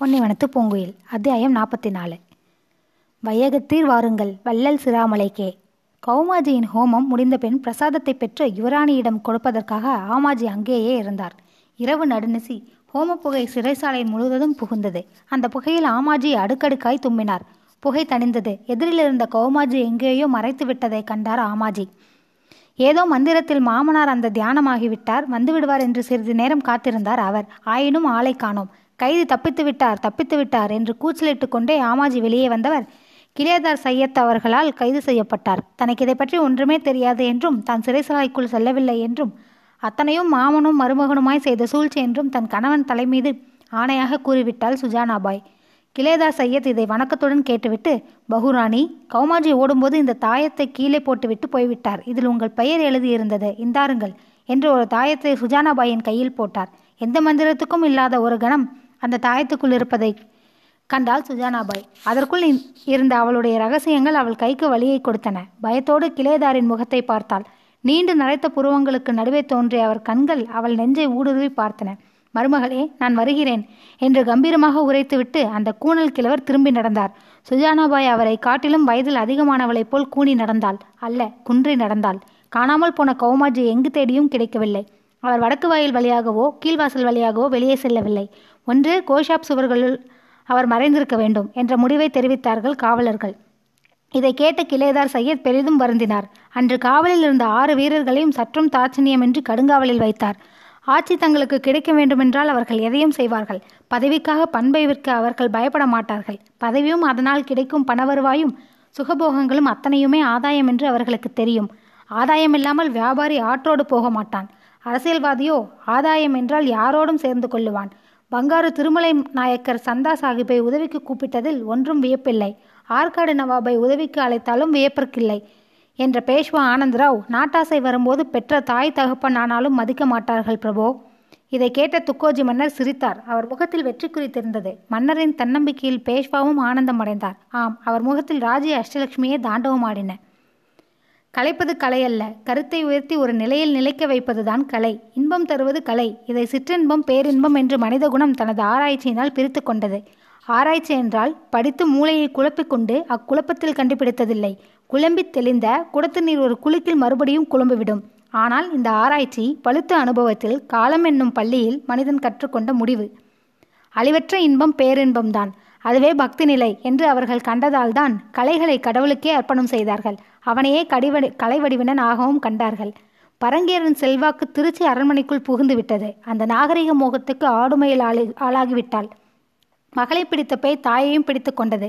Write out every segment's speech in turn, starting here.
பொன்னிவனத்து பூங்குயில். அத்தியாயம் நாற்பத்தி நாலு வையகத்தீர் வாருங்கள் வள்ளல் சிராமலைக்கே. கௌமாஜியின் ஹோமம் முடிந்த பின் பிரசாதத்தை பெற்று யுவராணியிடம் கொடுப்பதற்காக ஆமாஜி அங்கேயே இருந்தார். இரவு நடுநிசி ஹோம புகை சிறைசாலை முழுவதும் புகுந்தது. அந்த புகையில் ஆமாஜி அடுக்கடுக்காய் தும்பினார். புகை தணிந்தது. எதிரில் இருந்த கௌமாஜி எங்கேயோ மறைத்து விட்டதை கண்டார் ஆமாஜி. ஏதோ மந்திரத்தில் மாமனார் அந்த தியானமாகிவிட்டார். வந்துவிடுவார் என்று சிறிது நேரம் காத்திருந்தார் அவர். ஆயினும் ஆளை காணோம். கைது தப்பித்து விட்டார் தப்பித்து விட்டார் என்று கூச்சலிட்டு கொண்டே ஆமாஜி வெளியே வந்தவர். கிளியதார் சையத் அவர்களால் கைது செய்யப்பட்டார். தனக்கு இதை பற்றி ஒன்றுமே தெரியாது என்றும் தான் சிறைசாலைக்குள் செல்லவில்லை என்றும் அத்தனையும் மாமனும் மருமகனுமாய் செய்த சூழ்ச்சி என்றும் தன் கணவன் தலைமீது ஆணையாக கூறிவிட்டாள் சுஜானாபாய். கிலேதார் சையத் இதை வணக்கத்துடன் கேட்டுவிட்டு பகுராணி கௌமாஜி ஓடும்போது இந்த தாயத்தை கீழே போட்டுவிட்டு போய்விட்டார். இதில் உங்கள் பெயர் எழுதியிருந்தது. இந்தாருங்கள் என்று ஒரு தாயத்தை சுஜானாபாயின் கையில் போட்டார். எந்த மந்திரத்துக்கும் இல்லாத ஒரு கணம் அந்த தாயத்துக்குள் இருப்பதை கண்டாள் சுஜானாபாய் அதற்குள் இருந்த அவளுடைய ரகசியங்கள் அவள் கைக்கு வழியை கொடுத்தன. பயத்தோடு கிளேதாரின் முகத்தை பார்த்தாள். நீண்டு நரைத்த புருவங்களுக்கு நடுவே தோன்றிய அவர் கண்கள் அவள் நெஞ்சை ஊடுருவி பார்த்தன. மருமகளே நான் வருகிறேன் என்று கம்பீரமாக உரைத்துவிட்டு அந்த கூணல் கிழவர் திரும்பி நடந்தார். சுஜானாபாய் அவரை காட்டிலும் வயதில் அதிகமானவளைப் போல் கூணி நடந்தாள். அல்ல குன்றி நடந்தாள். காணாமல் போன கௌமாஜி எங்கு தேடியும் கிடைக்கவில்லை. அவர் வடக்கு வாயில் வழியாகவோ கீழ்வாசல் வழியாகவோ வெளியே செல்லவில்லை. ஒன்று கோஷாப் சுவர்களுள் அவர் மறைந்திருக்க வேண்டும் என்ற முடிவை தெரிவித்தார்கள் காவலர்கள். இதை கேட்ட கிளேதார் சையத் பெரிதும் வருந்தினார். அன்று காவலில் இருந்த ஆறு வீரர்களையும் சற்றும் தாட்சணியமின்றி கடுங்காவலில் வைத்தார். ஆட்சி தங்களுக்கு கிடைக்க வேண்டுமென்றால் அவர்கள் எதையும் செய்வார்கள். பதவிக்காக பண்பை விற்க அவர்கள் பயப்பட மாட்டார்கள். பதவியும் அதனால் கிடைக்கும் பண வருவாயும் சுகபோகங்களும் அத்தனையுமே ஆதாயம் என்று அவர்களுக்கு தெரியும். ஆதாயம் இல்லாமல் வியாபாரி ஆற்றோடு போக மாட்டான். அரசியல்வாதியோ ஆதாயம் என்றால் யாரோடும் சேர்ந்து கொள்ளுவான். பங்காரு திருமலை நாயக்கர் சந்தா சாஹிப்பை உதவிக்கு கூப்பிட்டதில் ஒன்றும் வியப்பில்லை. ஆற்காடு நவாபை உதவிக்கு அழைத்தாலும் வியப்பிற்கில்லை என்ற பேஷ்வா ஆனந்தராவ் நாட்டாசை வரும்போது பெற்ற தாய் தகப்பன் ஆனாலும் மதிக்க மாட்டார்கள் பிரபோ. இதை கேட்ட துக்கோஜி மன்னர் சிரித்தார். அவர் முகத்தில் வெற்றி தெரிந்தது மன்னரின் தன்னம்பிக்கையில் பேஷ்வாவும் ஆனந்தம் அடைந்தார் ஆம் அவர் முகத்தில் ராஜி அஷ்டலட்சுமியே தாண்டவம் ஆடின கலைப்பது கலை அல்ல. கருத்தை உயர்த்தி ஒரு நிலையில் நிலைக்க வைப்பதுதான் கலை. இன்பம் தருவது கலை. இதை சிற்றின்பம் பேரின்பம் என்று மனித குணம் தனது ஆராய்ச்சியினால் பிரித்து கொண்டது. ஆராய்ச்சி என்றால் படித்து மூளையை குழப்பிக்கொண்டு அக்குழப்பத்தில் கண்டுபிடித்ததில்லை. குழம்பித் தெளிந்த குடத்து நீர் ஒரு குலுக்கில் மறுபடியும் குழம்பிவிடும். ஆனால் இந்த ஆராய்ச்சி பழுத்த அனுபவத்தில் காலம் என்னும் பள்ளியில் மனிதன் கற்றுக்கொண்ட முடிவு. அழிவற்ற இன்பம் பேரின்பம்தான் அதுவே பக்தி நிலை என்று அவர்கள் கண்டதால்தான் கலைகளை கடவுளுக்கே அர்ப்பணம் செய்தார்கள். அவனையே கடிவடி கலை வடிவினன் ஆகவும் கண்டார்கள். பரங்கேரன் செல்வாக்கு திருச்சி அரண்மனைக்குள் புகுந்து விட்டது. அந்த நாகரிக மோகத்துக்கு ஆடுமையில் ஆளி ஆளாகிவிட்டாள். மகளை பிடித்த பேய் தாயையும் பிடித்து கொண்டது.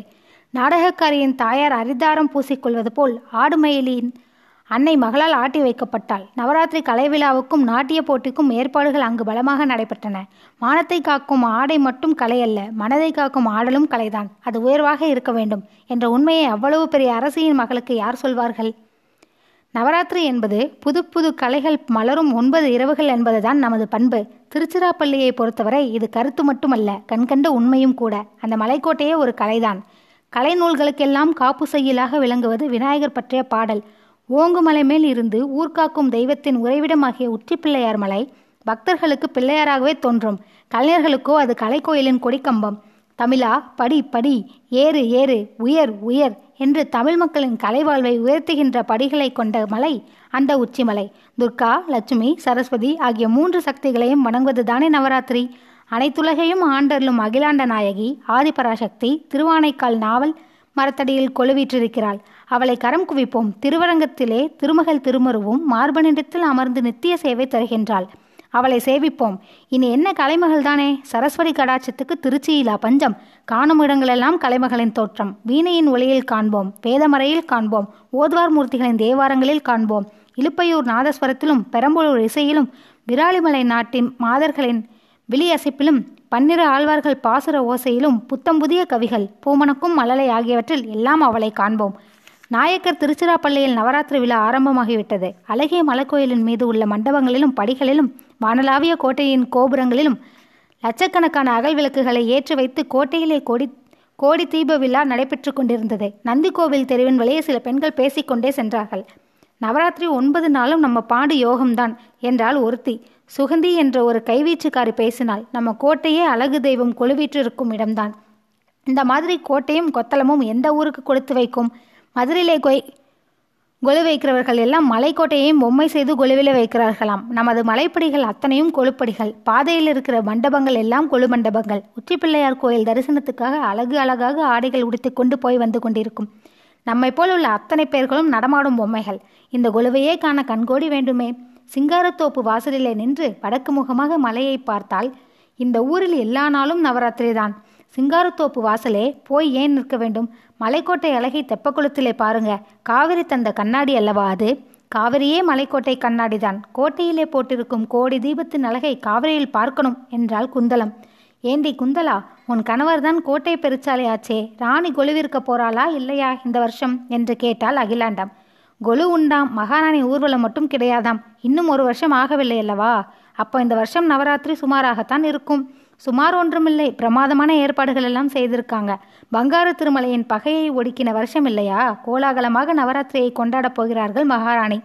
நாடகக்காரியின் தாயார் அரிதாரம் பூசிக்கொள்வது போல் ஆடுமயிலின் அன்னை மகளால் ஆட்டி வைக்கப்பட்டாள். நவராத்திரி கலை விழாவுக்கும் நாட்டிய போட்டிக்கும் ஏற்பாடுகள் அங்கு பலமாக நடைபெற்றன. மானத்தை காக்கும் ஆடை மட்டும் கலை அல்ல மனதை காக்கும் ஆடலும் கலைதான். அது உயர்வாக இருக்க வேண்டும் என்ற உண்மையை அவ்வளவு பெரிய அரசியின் மகளுக்கு யார் சொல்வார்கள்? நவராத்திரி என்பது புது புது கலைகள் மலரும் ஒன்பது இரவுகள் என்பதுதான் நமது பண்பு. திருச்சிராப்பள்ளியை பொறுத்தவரை இது கருத்து மட்டுமல்ல கண்கண்ட உண்மையும் கூட. அந்த மலைக்கோட்டையே ஒரு கலைதான். கலை நூல்களுக்கெல்லாம் காப்பு செய்யலாக விளங்குவது விநாயகர் பற்றிய பாடல். ஓங்குமலை மேல் இருந்து ஊர்காக்கும் தெய்வத்தின் உறைவிடமாகிய உச்சி பிள்ளையார் மலை பக்தர்களுக்கு பிள்ளையாராகவே தோன்றும். கலைஞர்களுக்கோ அது கலைக்கோயிலின் கொடிக்கம்பம். தமிழா படி படி ஏறு ஏறு உயர் உயர் என்று தமிழ் மக்களின் கலைவாழ்வை உயர்த்துகின்ற படிகளை கொண்ட மலை அந்த உச்சிமலை. துர்கா லட்சுமி சரஸ்வதி ஆகிய மூன்று சக்திகளையும் வணங்குவதுதானே நவராத்திரி. அனைத்துலகையும் ஆண்டருளும் அகிலாண்ட நாயகி ஆதிபராசக்தி திருவானைக்கால் நாவல் மரத்தடியில் கொழுவிற்றிருக்கிறாள். அவளை கரம் குவிப்போம். திருவரங்கத்திலே திருமகள் திருமருவும் மார்பனிடத்தில் அமர்ந்து நித்திய சேவை தருகின்றாள். அவளை சேவிப்போம். இனி என்ன கலைமகள் தானே? சரஸ்வதி கடாட்சத்துக்கு திருச்சியிலா பஞ்சம்? காணும் இடங்களெல்லாம் கலைமகளின் தோற்றம். வீணையின் ஒளியில் காண்போம். வேதமறையில் காண்போம். ஓதுவார் மூர்த்திகளின் தேவாரங்களில் காண்போம். இலுப்பையூர் நாதஸ்வரத்திலும் பெரம்பலூர் இசையிலும் விராலிமலை நாட்டின் மாதர்களின் விழியசைப்பிலும் பன்னிரு ஆழ்வார்கள் பாசுர ஓசையிலும் புத்தம் புதிய கவிகள் பூமணக்கும் மலலை ஆகியவற்றில் எல்லாம் அவளை காண்போம். நாயக்கர் திருச்சிராப்பள்ளியில் நவராத்திரி விழா ஆரம்பமாகிவிட்டது. அழகிய மலைக்கோயிலின் மீது உள்ள மண்டபங்களிலும் படிகளிலும் வானலாவிய கோட்டையின் கோபுரங்களிலும் லட்சக்கணக்கான அகல் விளக்குகளை ஏற்றி வைத்து கோட்டையிலே கொடி கோடி தீப விழா நடைபெற்று கொண்டிருந்தது. நந்தி கோவில் தெருவின் வழியே சில பெண்கள் பேசிக்கொண்டே சென்றார்கள். நவராத்திரி ஒன்பது நாளும் நம்ம பாடு யோகம்தான் என்றால் ஒருத்தி. சுகந்தி என்ற ஒரு கைவீச்சுக்காரி பேசினால் நம்ம கோட்டையே அழகு தெய்வம் கொலுவீற்று இருக்கும் இடம்தான். இந்த மாதிரி கோட்டையும் கொத்தளமும் எந்த ஊருக்கு கொடுத்து வைக்கும்? மதுரையிலே கொய் கொலு வைக்கிறவர்கள் எல்லாம் மலைக்கோட்டையையும் பொம்மை செய்து கொலுவில வைக்கிறார்களாம். நமது மலைப்படிகள் அத்தனையும் கொழுப்படிகள். பாதையில் இருக்கிற மண்டபங்கள் எல்லாம் கொழு மண்டபங்கள். உச்சிப்பிள்ளையார் கோயில் தரிசனத்துக்காக அழகு அழகாக ஆடைகள் உடுத்தி கொண்டு போய் வந்து கொண்டிருக்கும். நம்மை போல் உள்ள அத்தனை பேர்களும் நடமாடும் பொம்மைகள். இந்த கொலுவையே காண கண்கோடி வேண்டுமே. சிங்காரத்தோப்பு வாசலிலே நின்று வடக்கு முகமாக மலையை பார்த்தால் இந்த ஊரில் எல்லா நாளும் நவராத்திரி தான். சிங்காரத்தோப்பு வாசலே போய் ஏன் நிற்க வேண்டும்? மலைக்கோட்டை அழகை தெப்பக்குளத்திலே பாருங்க. காவிரி தந்த கண்ணாடி அல்லவா அது? காவிரியே மலைக்கோட்டை கண்ணாடிதான் கோட்டையிலே போட்டிருக்கும் கோடி தீபத்தின் அழகை காவிரியில் பார்க்கணும் என்றாள் குந்தலம். ஏண்டி குந்தலா உன் கணவர்தான் கோட்டை பெருச்சாலையாச்சே. ராணி கொலுவிருக்க போறாளா இல்லையா இந்த வருஷம்? என்று கேட்டாள் அகிலாண்டம். கொலு உண்டாம் மகாராணி ஊர்வலம் மட்டும் கிடையாதாம். இன்னும் ஒரு வருஷம் ஆகவில்லை அல்லவா? அப்போ இந்த வருஷம் நவராத்திரி சுமாராகத்தான் இருக்கும். சுமார் ஒன்றுமில்லை பிரமாதமான ஏற்பாடுகள் எல்லாம் செய்திருக்காங்க. பங்காரு திருமலையின் பகையை ஒடுக்கின வருஷம் இல்லையா? கோலாகலமாக நவராத்திரியை கொண்டாடப் போகிறார்கள் மகாராணி.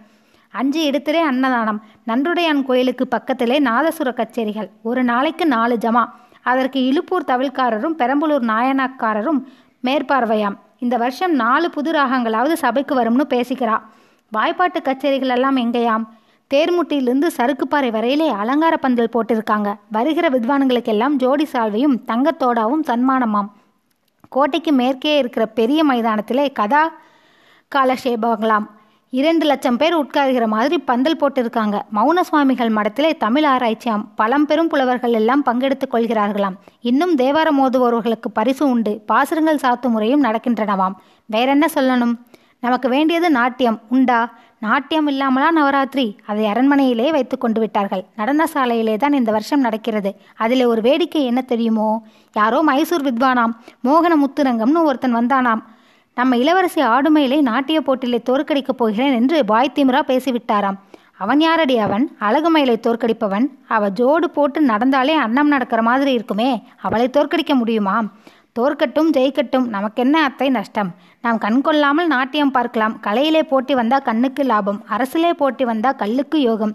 அஞ்சு இடத்திலே அன்னதானம் நன்றுடையான் கோயிலுக்கு பக்கத்திலே நாதசுர கச்சேரிகள் ஒரு நாளைக்கு நாலு ஜமா. அதற்கு இழுப்பூர் தவில்காரரும் பெரம்பலூர் நாயனாக்காரரும் மேற்பார்வையாம். இந்த வருஷம் நாலு புது ராகங்களாவது சபைக்கு வரும்னு பேசிக்கிறா. வாய்ப்பாட்டு கச்சேரிகள் எல்லாம் எங்கேயாம்? தேர்முட்டியிலிருந்து சறுக்குப்பாறை வரையிலே அலங்கார பந்தல் போட்டிருக்காங்க. வருகிற வித்வான்களுக்கெல்லாம் ஜோடி சால்வையும் தங்கத்தோடாவும் சன்மானமாம். கோட்டைக்கு மேற்கே இருக்கிற பெரிய மைதானத்திலே கதா காலஷேபங்களாம் இரண்டு லட்சம் பேர் உட்காருகிற மாதிரி பந்தல் போட்டிருக்காங்க. மௌன சுவாமிகள் மடத்திலே தமிழ் ஆராய்ச்சியாம். பழம்பெரும் புலவர்கள் எல்லாம் பங்கெடுத்துக் கொள்கிறார்களாம். இன்னும் தேவாரம் ஓதுபவர்களுக்கு பரிசு உண்டு. பாசுரங்கள் சாத்து முறையும் நடக்கின்றனவாம். வேறென்ன சொல்லணும்? நமக்கு வேண்டியது நாட்டியம். உண்டா? நாட்டியம் இல்லாமலா நவராத்திரி? அதை அரண்மனையிலே வைத்து கொண்டு விட்டார்கள். நடன சாலையிலே தான் இந்த வருஷம் நடக்கிறது. அதில் ஒரு வேடிக்கை என்ன தெரியுமோ? யாரோ மைசூர் வித்வானாம். மோகன முத்துரங்கம்னு ஒருத்தன் வந்தானாம். நம்ம இளவரசி ஆடுமையிலே நாட்டிய போட்டியிலே தோற்கடிக்கப் போகிறேன் என்று பாய் திமிரா பேசிவிட்டாராம். அவன் யாரடி அவன்? அழகுமயிலை தோற்கடிப்பவன். அவ ஜோடு போட்டு நடந்தாலே அன்னம் நடக்கிற மாதிரி இருக்குமே. அவளை தோற்கடிக்க முடியுமா தோற்கட்டும் ஜெயிக்கட்டும். நமக்கென்ன அத்தை நஷ்டம்? நாம் கண் கொள்ளாமல் நாட்டியம் பார்க்கலாம். கலையிலே போட்டி வந்தா கண்ணுக்கு லாபம். அரசிலே போட்டி வந்தா கல்லுக்கு யோகம்.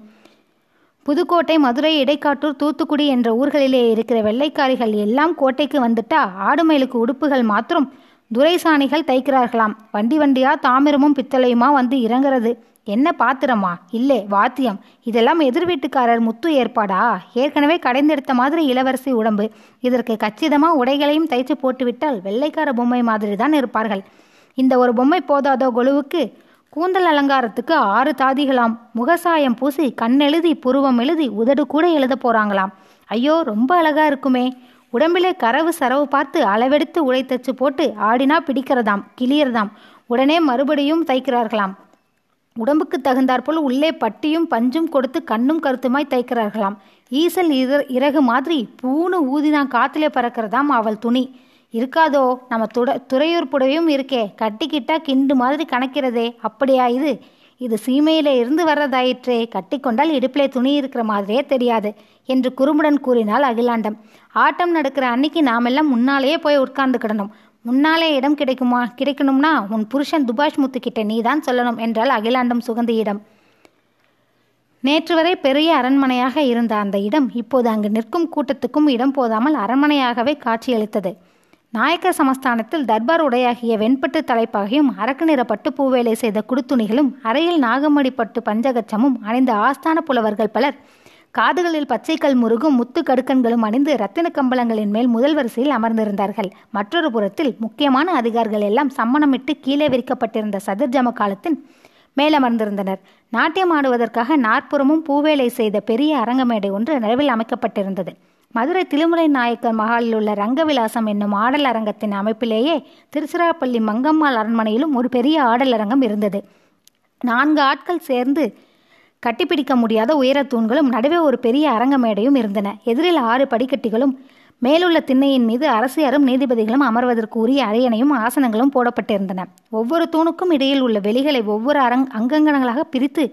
புதுக்கோட்டை மதுரை இடைக்காட்டூர் தூத்துக்குடி என்ற ஊர்களிலே இருக்கிற வெள்ளைக்காரிகள் எல்லாம் கோட்டைக்கு வந்துட்டா ஆடுமயிலுக்கு உடுப்புகள் மாத்திரம் துரைசாணிகள் தைக்கிறார்களாம். வண்டி வண்டியா தாமிரமும் பித்தளையுமா வந்து இறங்குறது? என்ன பாத்திரமா? இல்லை வாத்தியம். இதெல்லாம் எதிர் வீட்டுக்காரர் முத்து ஏற்பாடா? ஏற்கனவே கடைந்தெடுத்த மாதிரி இளவரசி உடம்பு. இதற்கு கச்சிதமா உடைகளையும் தைச்சு போட்டுவிட்டால் வெள்ளைக்கார பொம்மை மாதிரி தான் இருப்பார்கள். இந்த ஒரு பொம்மை போதாதோ கொலுவுக்கு? கூந்தல் அலங்காரத்துக்கு ஆறு தாதிகளாம். முகசாயம் பூசி கண்ணெழுதி புருவம் எழுதி உதடு கூட எழுத போறாங்களாம். ஐயோ ரொம்ப அழகா இருக்குமே. உடம்பிலே கரவு சரவு பார்த்து அளவெடுத்து உடை தச்சு போட்டு ஆடினா பிடிக்கிறதாம் கிளியறதாம். உடனே மறுபடியும் தைக்கிறார்களாம். உடம்புக்கு தகுந்தாற்போல் உள்ளே பட்டியும் பஞ்சும் கொடுத்து கண்ணும் கருத்துமாய் தைக்கிறார்களாம். ஈசல் இற இறகு மாதிரி பூணு ஊதிதான் காத்திலே பறக்கிறதாம் அவள் துணி. இருக்காதோ நம்ம துட துறையூர் புடவையும் இருக்கே கட்டிக்கிட்டா கிண்டு மாதிரி கணக்கிறதே அப்படியா இது? இது சீமையிலே இருந்து வர்றதாயிற்றே. கட்டிக்கொண்டால் இடுப்பிலே துணி இருக்கிற மாதிரியே தெரியாது என்று குறும்புடன் கூறினாள் அகிலாண்டம். ஆட்டம் நடக்கிற அன்னைக்கு நாமெல்லாம் முன்னாலேயே போய் உட்கார்ந்துக்கிடணும் முன்னாலே இடம் கிடைக்குமா? கிடைக்கணும்னா உன் புருஷன் துபாஷ் முத்துக்கிட்ட நீ தான் சொல்லணும் என்றால் அகிலாண்டம் சுகந்தியிடம் நேற்று வரை பெரிய அரண்மனையாக இருந்த அந்த இடம் இப்போது அங்கு நிற்கும் கூட்டத்துக்கும் இடம் போதாமல் அரண்மனையாகவே காட்சியளித்தது. நாயக்கர் சமஸ்தானத்தில் தர்பார் உடையாகிய வெண்பட்டு தலைப்பாகையும் அரக்கு நிற பட்டு பூவேலை செய்த குடுத்துணிகளும் அறையில் நாகமடி பட்டு பஞ்சகச்சமும் அணிந்த ஆஸ்தான புலவர்கள் பலர். காதுகளில் பச்சைக்கல் முருகும் முத்து கடுக்கன்களும் அணிந்து ரத்தின கம்பளங்களின் மேல் முதல் வரிசையில் அமர்ந்திருந்தார்கள். மற்றொரு புறத்தில் முக்கியமான அதிகாரிகள் எல்லாம் சம்மணமிட்டு கீழே விரிக்கப்பட்டிருந்த சதுர்ஜம காலத்தின் மேலமர்ந்திருந்தனர் நாட்டியம் ஆடுவதற்காக நாற்புறமும் பூவேலை செய்த பெரிய அரங்கமேடை ஒன்று நிலவில் அமைக்கப்பட்டிருந்தது. மதுரை திருமுறை நாயக்கர் மகாலில் உள்ள ரங்கவிலாசம் என்னும் ஆடல் அரங்கத்தின் அமைப்பிலேயே திருச்சிராப்பள்ளி மங்கம்மாள் அரண்மனையிலும் ஒரு பெரிய ஆடல் அரங்கம் இருந்தது. நான்கு ஆட்கள் சேர்ந்து கட்டிப்பிடிக்க முடியாத உயர தூண்களும் நடுவே ஒரு பெரிய அரங்க மேடையும் இருந்தன. எதிரில் ஆறு படிக்கட்டிகளும் மேலுள்ள திண்ணையின் மீது அரசியரும் நீதிபதிகளும் அமர்வதற்கு உரிய அரியணையும் ஆசனங்களும் போடப்பட்டிருந்தன. ஒவ்வொரு தூணுக்கும் இடையில் உள்ள வெளிகளை ஒவ்வொரு அரங் அங்கங்கனங்களாக பிரித்து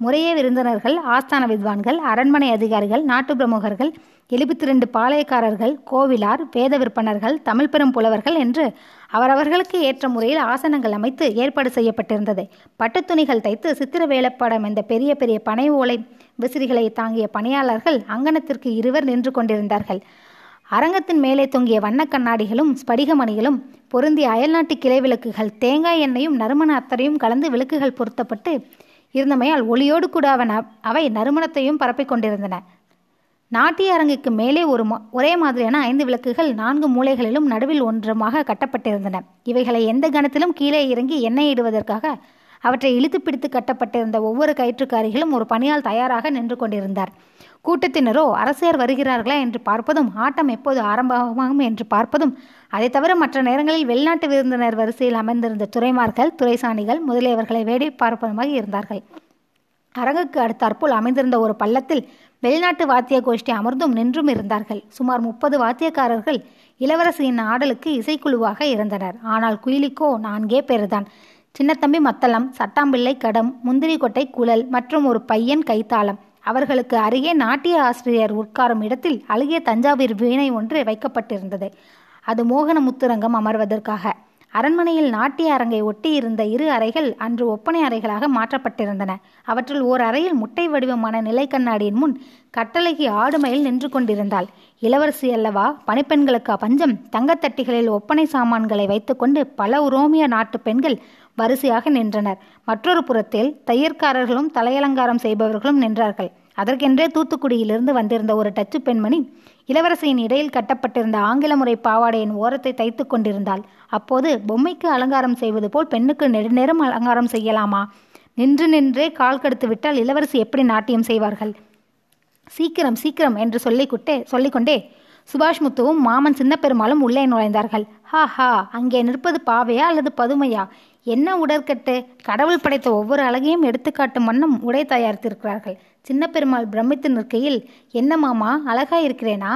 முறையே விருந்தினர்கள் ஆஸ்தான வித்வான்கள் அரண்மனை அதிகாரிகள் நாட்டு பிரமுகர்கள் எழுபத்தி ரெண்டு பாளையக்காரர்கள் கோவிலார் வேத விற்பனர்கள் தமிழ் பெரும் புலவர்கள் என்று அவரவர்களுக்கு ஏற்ற முறையில் ஆசனங்கள் அமைத்து ஏற்பாடு செய்யப்பட்டிருந்தது. பட்டத்துணிகள் தைத்து சித்திர வேலைப்படம் என்ற பெரிய பெரிய பனை ஓலை விசிறிகளை தாங்கிய பணியாளர்கள் அங்கனத்திற்கு இருவர் நின்று கொண்டிருந்தார்கள். அரங்கத்தின் மேலே தொங்கிய வண்ணக் கண்ணாடிகளும் ஸ்படிகமணிகளும் பொருந்திய அயல்நாட்டு கிளை விளக்குகள் தேங்காய் எண்ணெயும் நறுமண அத்தரையும் கலந்து விளக்குகள் பொருத்தப்பட்டு இருந்தமையால் ஒளியோடு கூட அவன் அவை நறுமணத்தையும் பரப்பிக் கொண்டிருந்தன. நாட்டிய அரங்குக்கு மேலே ஒரு ஒரே மாதிரியான ஐந்து விளக்குகள் நான்கு மூலைகளிலும் நடுவில் ஒன்றுமாக கட்டப்பட்டிருந்தன. இவைகளை எந்த கணத்திலும் கீழே இறங்கி எண்ணெய் இடுவதற்காக அவற்றை இழுத்து பிடித்து கட்டப்பட்டிருந்த ஒவ்வொரு கயிற்றுக்காரிகளும் ஒரு பணியால் தயாராக நின்று கொண்டிருந்தார். கூட்டத்தினரோ அரசியர் வருகிறார்களா என்று பார்ப்பதும் ஆட்டம் எப்போது ஆரம்பமாகும் என்று பார்ப்பதும் அதை தவிர மற்ற நேரங்களில் வெளிநாட்டு விருந்தினர் வரிசையில் அமர்ந்திருந்த துறைமார்கள் துறைசாணிகள் முதலியவர்களை வேடி பார்ப்பதுமாக இருந்தார்கள். அரங்குக்கு அடுத்தாற்போல் அமைந்திருந்த ஒரு பள்ளத்தில் வெளிநாட்டு வாத்திய கோஷ்டி அமர்ந்தும் நின்றும் இருந்தார்கள். சுமார் முப்பது வாத்தியக்காரர்கள் இளவரசியின் ஆடலுக்கு இசைக்குழுவாக இருந்தனர். ஆனால் குயிலிக்கோ நான்கே பேர்தான். சின்னத்தம்பி மத்தளம் சட்டாம்பிள்ளை கடம் முந்திரி கொட்டை குழல் மற்றும் ஒரு பையன் கைத்தாளம். அவர்களுக்கு அருகே நாட்டிய ஆசிரியர் உட்காரும் இடத்தில் அழுகிய தஞ்சாவூர் வீணை ஒன்று வைக்கப்பட்டிருந்தது. அது மோகன முத்துரங்கம் அமர்வதற்காக. அரண்மனையில் நாட்டிய அரங்கை ஒட்டி இருந்த இரு அறைகள் அன்று ஒப்பனை அறைகளாக மாற்றப்பட்டிருந்தன. அவற்றில் ஓர் அறையில் முட்டை வடிவமான நிலை கண்ணாடியின் முன் கட்டளைக்கு ஆடுமையில் நின்று கொண்டிருந்தாள். இளவரசி அல்லவா பணிப்பெண்களுக்கு பஞ்சம் தங்கத்தட்டிகளில் ஒப்பனை சாமான்களை வைத்துக்கொண்டு பல உரோமிய நாட்டு பெண்கள் வரிசையாக நின்றனர். மற்றொரு புறத்தில் தையற்காரர்களும் தலையலங்காரம் செய்பவர்களும் நின்றார்கள். அதற்கென்றே தூத்துக்குடியிலிருந்து வந்திருந்த ஒரு டச்சு பெண்மணி இளவரசியின் இடையில் கட்டப்பட்டிருந்த ஆங்கில முறை பாவாடையின் ஓரத்தை தைத்து கொண்டிருந்தாள். அப்போது பொம்மைக்கு அலங்காரம் செய்வது போல் பெண்ணுக்கு நெடுநேரம் அலங்காரம் செய்யலாமா? நின்று நின்றே கால் கடுத்து விட்டால் இளவரசி எப்படி நாட்டியம் செய்வார்கள்? சீக்கிரம் சீக்கிரம் என்று சொல்லிக்கொண்டே சொல்லிக்கொண்டே சுபாஷ் முத்துவும் மாமன் சின்ன பெருமாளும் உள்ளே நுழைந்தார்கள். ஹா ஹா அங்கே நிற்பது பாவையா அல்லது பதுமையா? என்ன உடற்கட்டு? கடவுள் படைத்த ஒவ்வொரு அழகையும் எடுத்துக்காட்டும் வண்ணம் உடை தயாரித்திருக்கிறார்கள். சின்ன பெருமாள் பிரமித்து நிற்கையில் என்ன மாமா அழகா இருக்கிறேனா?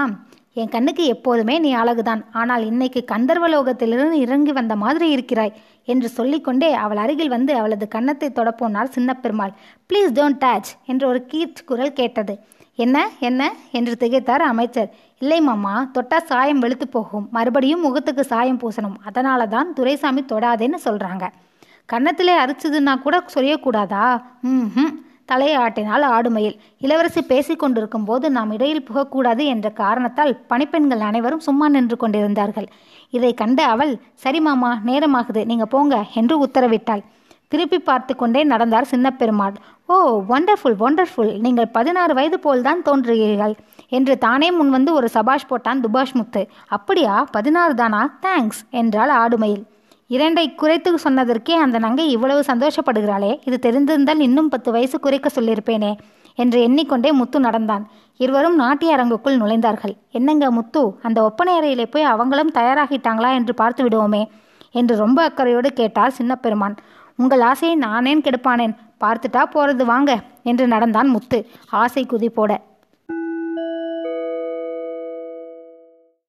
என் கண்ணுக்கு எப்போதுமே நீ அழகுதான். ஆனால் இன்னைக்கு கந்தர்வலோகத்திலிருந்து இறங்கி வந்த மாதிரி இருக்கிறாய் என்று சொல்லிக்கொண்டே அவள் அருகில் வந்து அவளது கன்னத்தை தொடப்போனார் சின்ன பெருமாள் ப்ளீஸ் டோன்ட் டச் என்று ஒரு கீர்ச் குரல் கேட்டது. என்ன என்ன? என்று திகைத்தார் அமைச்சர். இல்லை மாமா தொட்டா சாயம் வெளுத்து போகும். மறுபடியும் முகத்துக்கு சாயம் பூசணும். அதனால தான் துரைசாமி தொடாதேன்னு சொல்றாங்க. கன்னத்திலே அரிச்சதுன்னா கூட சொல்லக்கூடாதா ம் தலையை ஆட்டினால் ஆடுமையில் இளவரசி பேசிக் கொண்டிருக்கும் போது நாம் இடையில் புகக்கூடாது என்ற காரணத்தால் பணிப்பெண்கள் அனைவரும் சும்மா நின்று கொண்டிருந்தார்கள். இதை கண்ட அவள் சரி மாமா நேரமாகுது நீங்க போங்க என்று உத்தரவிட்டாள். திருப்பி பார்த்து கொண்டே நடந்தார் சின்ன பெருமாள் ஓ ஒண்டர்ஃபுல் ஒண்டர்ஃபுல் நீங்கள் பதினாறு வயது போல்தான் தோன்றுகிறீர்கள் என்று தானே முன்வந்து ஒரு சபாஷ் போட்டான் துபாஷ் முத்து. அப்படியா பதினாறு தானா? தேங்க்ஸ் என்றாள் ஆடுமையில் இரண்டை குறைத்து சொன்னதற்கே அந்த நங்கை இவ்வளவு சந்தோஷப்படுகிறாளே. இது தெரிந்திருந்தால் இன்னும் பத்து வயசு குறைக்க சொல்லியிருப்பேனே என்று எண்ணிக்கொண்டே முத்து நடந்தான். இருவரும் நாட்டிய அரங்குக்குள் நுழைந்தார்கள். என்னங்க முத்து அந்த ஒப்பனை அறையிலே போய் அவங்களும் தயாராகிட்டாங்களா என்று பார்த்து விடுவோமே என்று ரொம்ப அக்கறையோடு கேட்டார் சின்னப்பெருமான். உங்கள் ஆசையை நானேன் கெடுப்பானேன். பார்த்துட்டா போறது வாங்க என்று நடந்தான் முத்து. ஆசை குதிப்போட